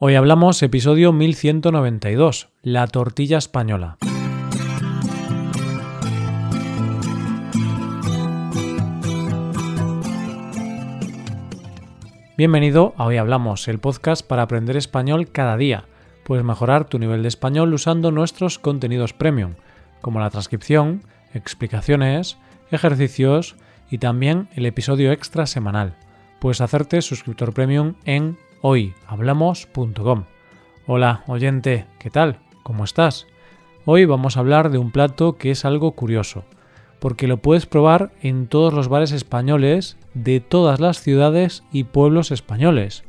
Hoy hablamos episodio 1192, la tortilla española. Bienvenido a Hoy Hablamos, el podcast para aprender español cada día. Puedes mejorar tu nivel de español usando nuestros contenidos premium, como la transcripción, explicaciones, ejercicios y también el episodio extra semanal. Puedes hacerte suscriptor premium en hoyhablamos.com. Hola, oyente, ¿qué tal? ¿Cómo estás? Hoy vamos a hablar de un plato que es algo curioso, porque lo puedes probar en todos los bares españoles de todas las ciudades y pueblos españoles.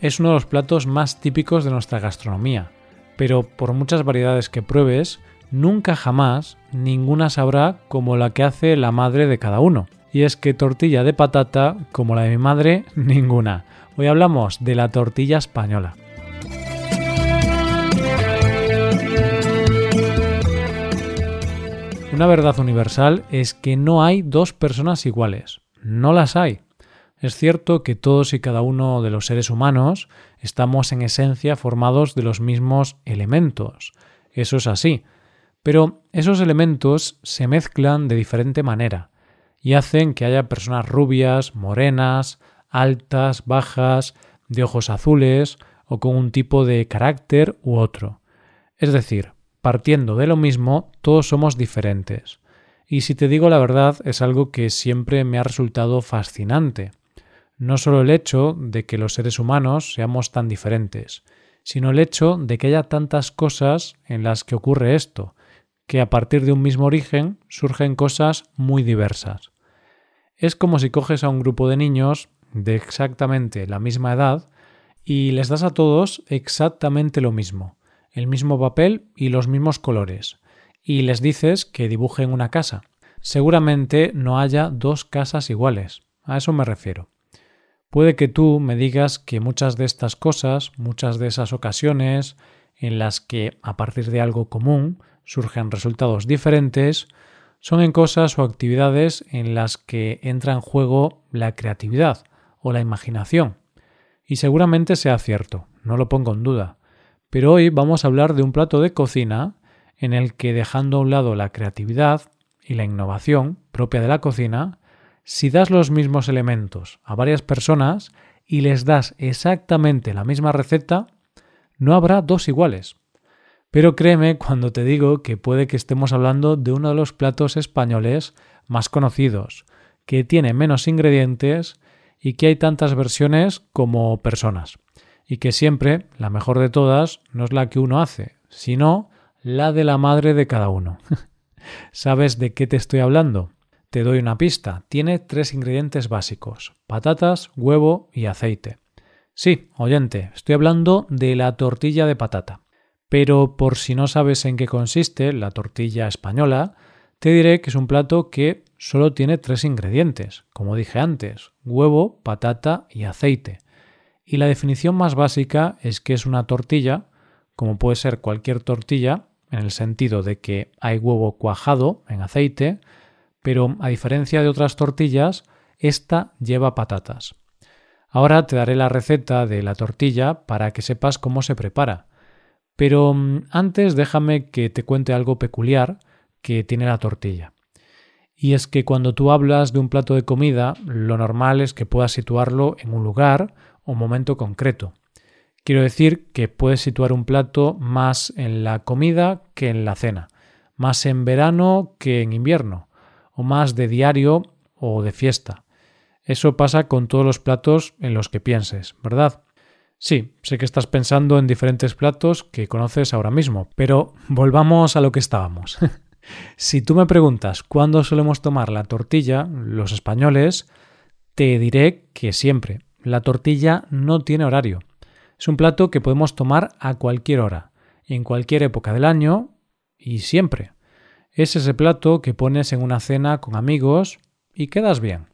Es uno de los platos más típicos de nuestra gastronomía, pero por muchas variedades que pruebes, nunca jamás ninguna sabrá como la que hace la madre de cada uno. Y es que tortilla de patata, como la de mi madre, ninguna. Hoy hablamos de la tortilla española. Una verdad universal es que no hay dos personas iguales. No las hay. Es cierto que todos y cada uno de los seres humanos estamos en esencia formados de los mismos elementos. Eso es así. Pero esos elementos se mezclan de diferente manera y hacen que haya personas rubias, morenas, altas, bajas, de ojos azules o con un tipo de carácter u otro. Es decir, partiendo de lo mismo, todos somos diferentes. Y si te digo la verdad, es algo que siempre me ha resultado fascinante. No solo el hecho de que los seres humanos seamos tan diferentes, sino el hecho de que haya tantas cosas en las que ocurre esto, que a partir de un mismo origen surgen cosas muy diversas. Es como si coges a un grupo de niños de exactamente la misma edad y les das a todos exactamente lo mismo, el mismo papel y los mismos colores, y les dices que dibujen una casa. Seguramente no haya dos casas iguales, a eso me refiero. Puede que tú me digas que muchas de estas cosas, muchas de esas ocasiones en las que a partir de algo común surgen resultados diferentes, son en cosas o actividades en las que entra en juego la creatividad, o la imaginación. Y seguramente sea cierto, no lo pongo en duda. Pero hoy vamos a hablar de un plato de cocina en el que dejando a un lado la creatividad y la innovación propia de la cocina, si das los mismos elementos a varias personas y les das exactamente la misma receta, no habrá dos iguales. Pero créeme cuando te digo que puede que estemos hablando de uno de los platos españoles más conocidos, que tiene menos ingredientes y que hay tantas versiones como personas. Y que siempre, la mejor de todas, no es la que uno hace, sino la de la madre de cada uno. ¿Sabes de qué te estoy hablando? Te doy una pista. Tiene tres ingredientes básicos, patatas, huevo y aceite. Sí, oyente, estoy hablando de la tortilla de patata. Pero por si no sabes en qué consiste la tortilla española, te diré que es un plato que solo tiene tres ingredientes, como dije antes, huevo, patata y aceite. Y la definición más básica es que es una tortilla, como puede ser cualquier tortilla, en el sentido de que hay huevo cuajado en aceite, pero a diferencia de otras tortillas, esta lleva patatas. Ahora te daré la receta de la tortilla para que sepas cómo se prepara. Pero mm, antes déjame que te cuente algo peculiar que tiene la tortilla. Y es que cuando tú hablas de un plato de comida, lo normal es que puedas situarlo en un lugar o momento concreto. Quiero decir que puedes situar un plato más en la comida que en la cena, más en verano que en invierno, o más de diario o de fiesta. Eso pasa con todos los platos en los que pienses, ¿verdad? Sí, sé que estás pensando en diferentes platos que conoces ahora mismo, pero volvamos a lo que estábamos. Si tú me preguntas cuándo solemos tomar la tortilla, los españoles, te diré que siempre. La tortilla no tiene horario. Es un plato que podemos tomar a cualquier hora, en cualquier época del año y siempre. Es ese plato que pones en una cena con amigos y quedas bien.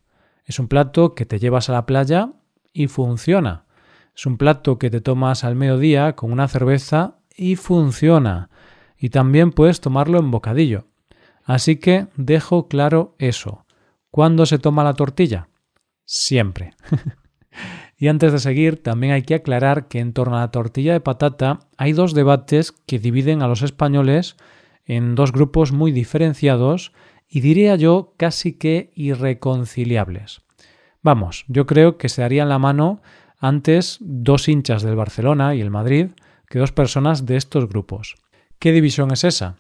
Es un plato que te llevas a la playa y funciona. Es un plato que te tomas al mediodía con una cerveza y funciona y también puedes tomarlo en bocadillo. Así que dejo claro eso. ¿Cuándo se toma la tortilla? Siempre. Y antes de seguir, también hay que aclarar que en torno a la tortilla de patata hay dos debates que dividen a los españoles en dos grupos muy diferenciados y diría yo casi que irreconciliables. Vamos, yo creo que se darían la mano antes dos hinchas del Barcelona y el Madrid que dos personas de estos grupos. ¿Qué división es esa?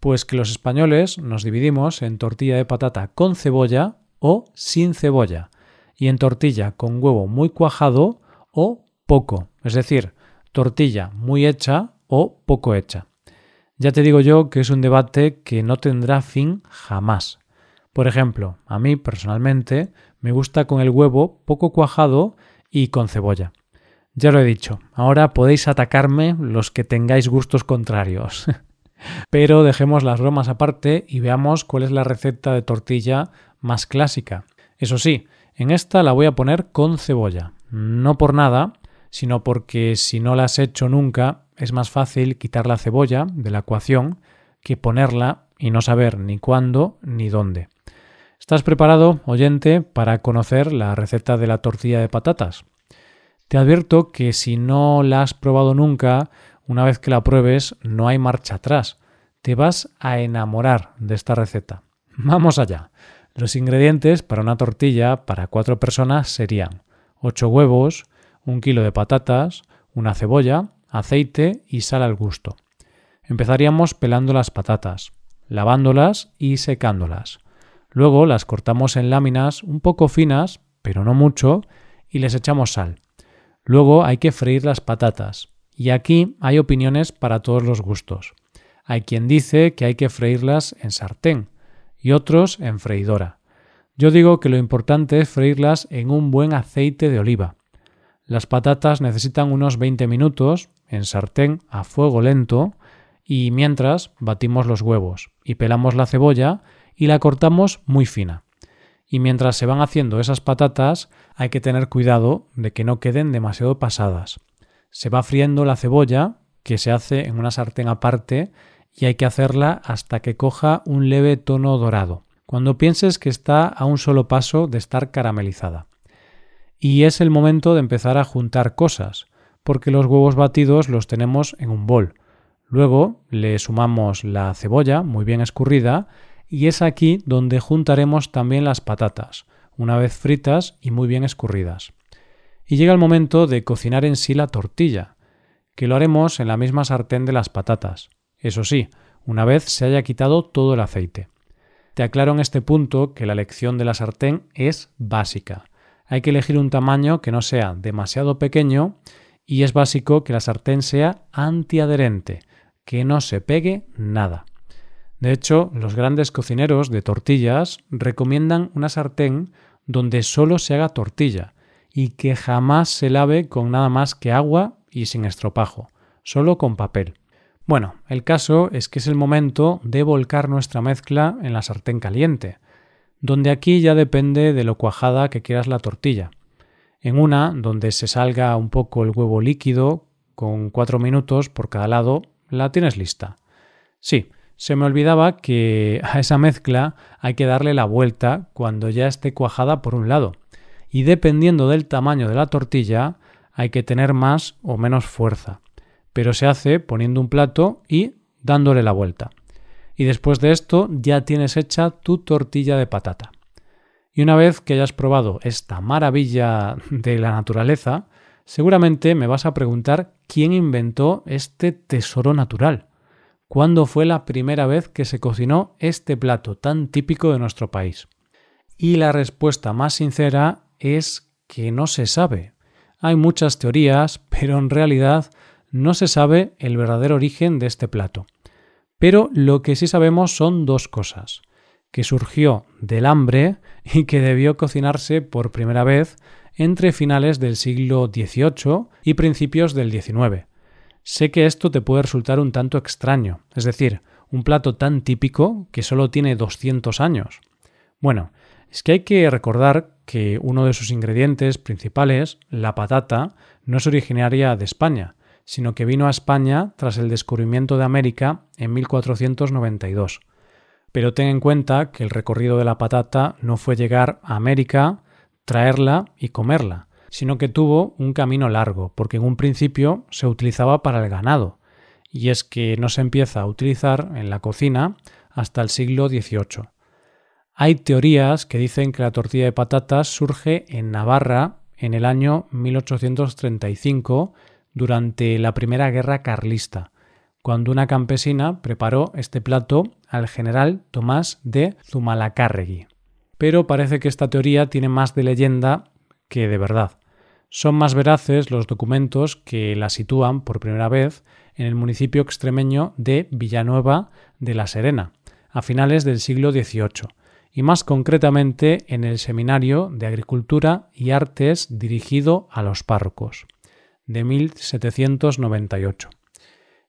Pues que los españoles nos dividimos en tortilla de patata con cebolla o sin cebolla, y en tortilla con huevo muy cuajado o poco, es decir, tortilla muy hecha o poco hecha. Ya te digo yo que es un debate que no tendrá fin jamás. Por ejemplo, a mí personalmente me gusta con el huevo poco cuajado y con cebolla. Ya lo he dicho, ahora podéis atacarme los que tengáis gustos contrarios. Pero dejemos las bromas aparte y veamos cuál es la receta de tortilla más clásica. Eso sí, en esta la voy a poner con cebolla. No por nada, sino porque si no la has hecho nunca, es más fácil quitar la cebolla de la ecuación que ponerla y no saber ni cuándo ni dónde. ¿Estás preparado, oyente, para conocer la receta de la tortilla de patatas? Te advierto que si no la has probado nunca, una vez que la pruebes no hay marcha atrás. Te vas a enamorar de esta receta. Vamos allá. Los ingredientes para una tortilla para cuatro personas serían 8 huevos, un kilo de patatas, una cebolla, aceite y sal al gusto. Empezaríamos pelando las patatas, lavándolas y secándolas. Luego las cortamos en láminas un poco finas, pero no mucho, y les echamos sal. Luego hay que freír las patatas, y aquí hay opiniones para todos los gustos. Hay quien dice que hay que freírlas en sartén, y otros en freidora. Yo digo que lo importante es freírlas en un buen aceite de oliva. Las patatas necesitan unos 20 minutos en sartén a fuego lento y mientras batimos los huevos y pelamos la cebolla y la cortamos muy fina. Y mientras se van haciendo esas patatas hay que tener cuidado de que no queden demasiado pasadas. Se va friendo la cebolla, que se hace en una sartén aparte, y hay que hacerla hasta que coja un leve tono dorado, cuando pienses que está a un solo paso de estar caramelizada. Y es el momento de empezar a juntar cosas, porque los huevos batidos los tenemos en un bol. Luego le sumamos la cebolla muy bien escurrida y es aquí donde juntaremos también las patatas, una vez fritas y muy bien escurridas. Y llega el momento de cocinar en sí la tortilla, que lo haremos en la misma sartén de las patatas. Eso sí, una vez se haya quitado todo el aceite. Te aclaro en este punto que la elección de la sartén es básica. Hay que elegir un tamaño que no sea demasiado pequeño y es básico que la sartén sea antiadherente, que no se pegue nada. De hecho, los grandes cocineros de tortillas recomiendan una sartén donde solo se haga tortilla y que jamás se lave con nada más que agua y sin estropajo, solo con papel. Bueno, el caso es que es el momento de volcar nuestra mezcla en la sartén caliente, donde aquí ya depende de lo cuajada que quieras la tortilla. En una, donde se salga un poco el huevo líquido, con cuatro minutos por cada lado, la tienes lista. Sí, se me olvidaba que a esa mezcla hay que darle la vuelta cuando ya esté cuajada por un lado. Y dependiendo del tamaño de la tortilla, hay que tener más o menos fuerza pero se hace poniendo un plato y dándole la vuelta. Y después de esto ya tienes hecha tu tortilla de patata. Y una vez que hayas probado esta maravilla de la naturaleza, seguramente me vas a preguntar quién inventó este tesoro natural. ¿Cuándo fue la primera vez que se cocinó este plato tan típico de nuestro país? Y la respuesta más sincera es que no se sabe. Hay muchas teorías, pero en realidad no se sabe el verdadero origen de este plato. Pero lo que sí sabemos son dos cosas, que surgió del hambre y que debió cocinarse por primera vez entre finales del siglo XVIII y principios del XIX. Sé que esto te puede resultar un tanto extraño, es decir, un plato tan típico que solo tiene 200 años. Bueno, es que hay que recordar que uno de sus ingredientes principales, la patata, no es originaria de España, sino que vino a España tras el descubrimiento de América en 1492. Pero ten en cuenta que el recorrido de la patata no fue llegar a América, traerla y comerla, sino que tuvo un camino largo, porque en un principio se utilizaba para el ganado, y es que no se empieza a utilizar en la cocina hasta el siglo XVIII. Hay teorías que dicen que la tortilla de patatas surge en Navarra en el año 1835 durante la Primera Guerra Carlista, cuando una campesina preparó este plato al general Tomás de Zumalacárregui. Pero parece que esta teoría tiene más de leyenda que de verdad. Son más veraces los documentos que la sitúan por primera vez en el municipio extremeño de Villanueva de la Serena, a finales del siglo XVIII, y más concretamente en el Seminario de Agricultura y Artes dirigido a los párrocos, de 1798.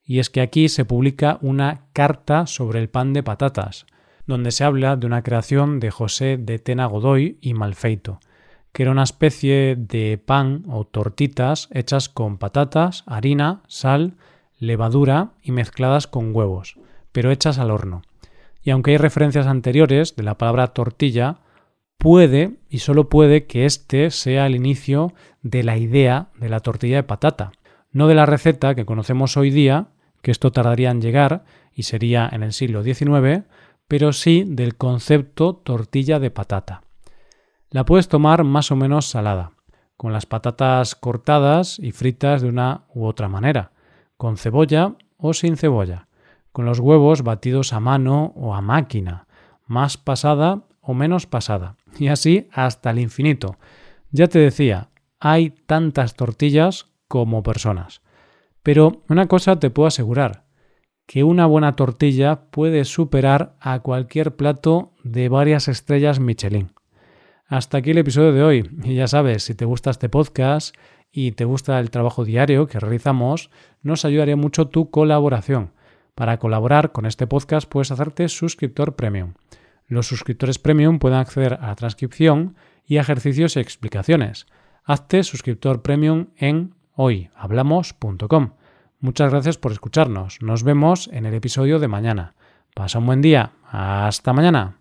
Y es que aquí se publica una carta sobre el pan de patatas, donde se habla de una creación de José de Tena Godoy y Malfeito, que era una especie de pan o tortitas hechas con patatas, harina, sal, levadura y mezcladas con huevos, pero hechas al horno. Y aunque hay referencias anteriores de la palabra tortilla, puede y solo puede que este sea el inicio de la idea de la tortilla de patata, no de la receta que conocemos hoy día, que esto tardaría en llegar y sería en el siglo XIX, pero sí del concepto tortilla de patata. La puedes tomar más o menos salada, con las patatas cortadas y fritas de una u otra manera, con cebolla o sin cebolla, con los huevos batidos a mano o a máquina, más pasada o menos pasada, y así hasta el infinito. Ya te decía, hay tantas tortillas como personas. Pero una cosa te puedo asegurar, que una buena tortilla puede superar a cualquier plato de varias estrellas Michelin. Hasta aquí el episodio de hoy. Y ya sabes, si te gusta este podcast y te gusta el trabajo diario que realizamos, nos ayudaría mucho tu colaboración. Para colaborar con este podcast puedes hacerte suscriptor premium. Los suscriptores premium pueden acceder a la transcripción y ejercicios y explicaciones. Hazte suscriptor premium en hoyhablamos.com. Muchas gracias por escucharnos. Nos vemos en el episodio de mañana. Pasa un buen día. Hasta mañana.